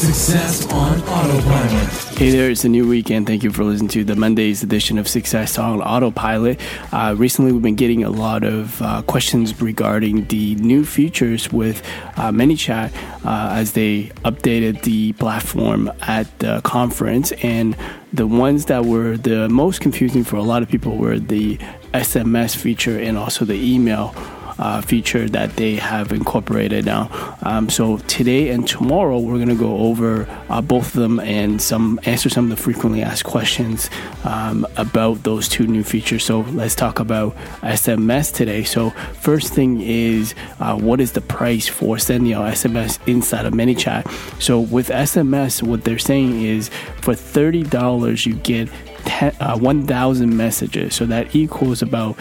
Success on Autopilot. Hey there, it's a new week, and thank you for listening to the Monday's edition of Success on Autopilot. Uh, recently, we've been getting a lot of uh, questions regarding the new features with uh, ManyChat uh, as they updated the platform at the conference. And the ones that were the most confusing for a lot of people were the SMS feature and also the email uh, feature that they have incorporated now. Um, so today and tomorrow, we're going to go over uh, both of them and some answer some of the frequently asked questions um, about those two new features. So let's talk about SMS today. So first thing is uh, what is the price for sending out SMS inside of ManyChat? So with SMS, what they're saying is for thirty dollars you get 10, uh, 1,000 messages. So that equals about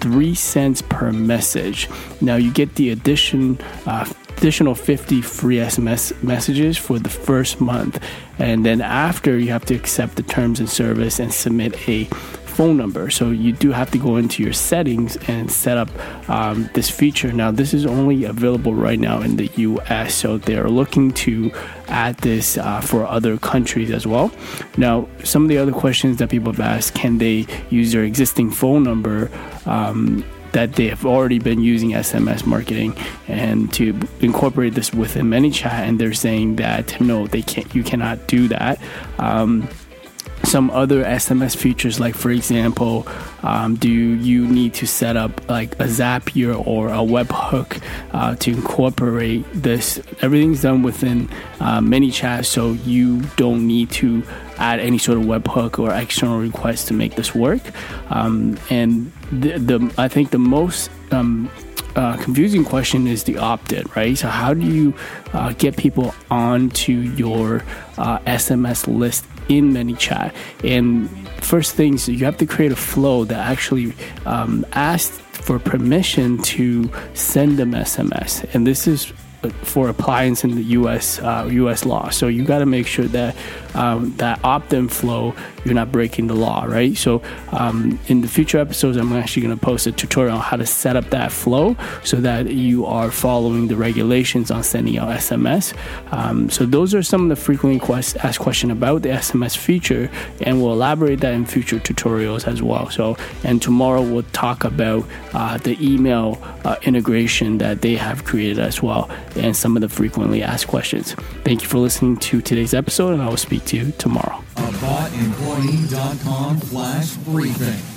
3 cents per message. Now you get the addition, uh, additional 50 free SMS messages for the first month. And then after, you have to accept the terms and service and submit a phone number. So you do have to go into your settings and set up um, this feature. Now, this is only available right now in the US. So they're looking to add this uh, for other countries as well. Now, some of the other questions that people have asked can they use their existing phone number? Um, that they have already been using SMS marketing and to incorporate this within ManyChat, and they're saying that no, they can't. You cannot do that. Um, some other SMS features, like for example, um, do you need to set up like a Zapier or a webhook uh, to incorporate this? Everything's done within uh, ManyChat, so you don't need to add any sort of webhook or external request to make this work. Um, and the, the, I think the most um, uh, confusing question is the opt-in, right? So how do you uh, get people onto your uh, SMS list in ManyChat? And first things, you have to create a flow that actually um, asks for permission to send them SMS. And this is for appliance in the U.S. Uh, U.S. law. So you got to make sure that um, that opt-in flow you're not breaking the law, right? So um, in the future episodes, I'm actually going to post a tutorial on how to set up that flow so that you are following the regulations on sending out SMS. Um, so those are some of the frequently quest- asked questions about the SMS feature, and we'll elaborate that in future tutorials as well. So and tomorrow we'll talk about uh, the email uh, integration that they have created as well and some of the frequently asked questions. Thank you for listening to today's episode, and I will speak to you tomorrow. AboutEmployee.com slash briefing.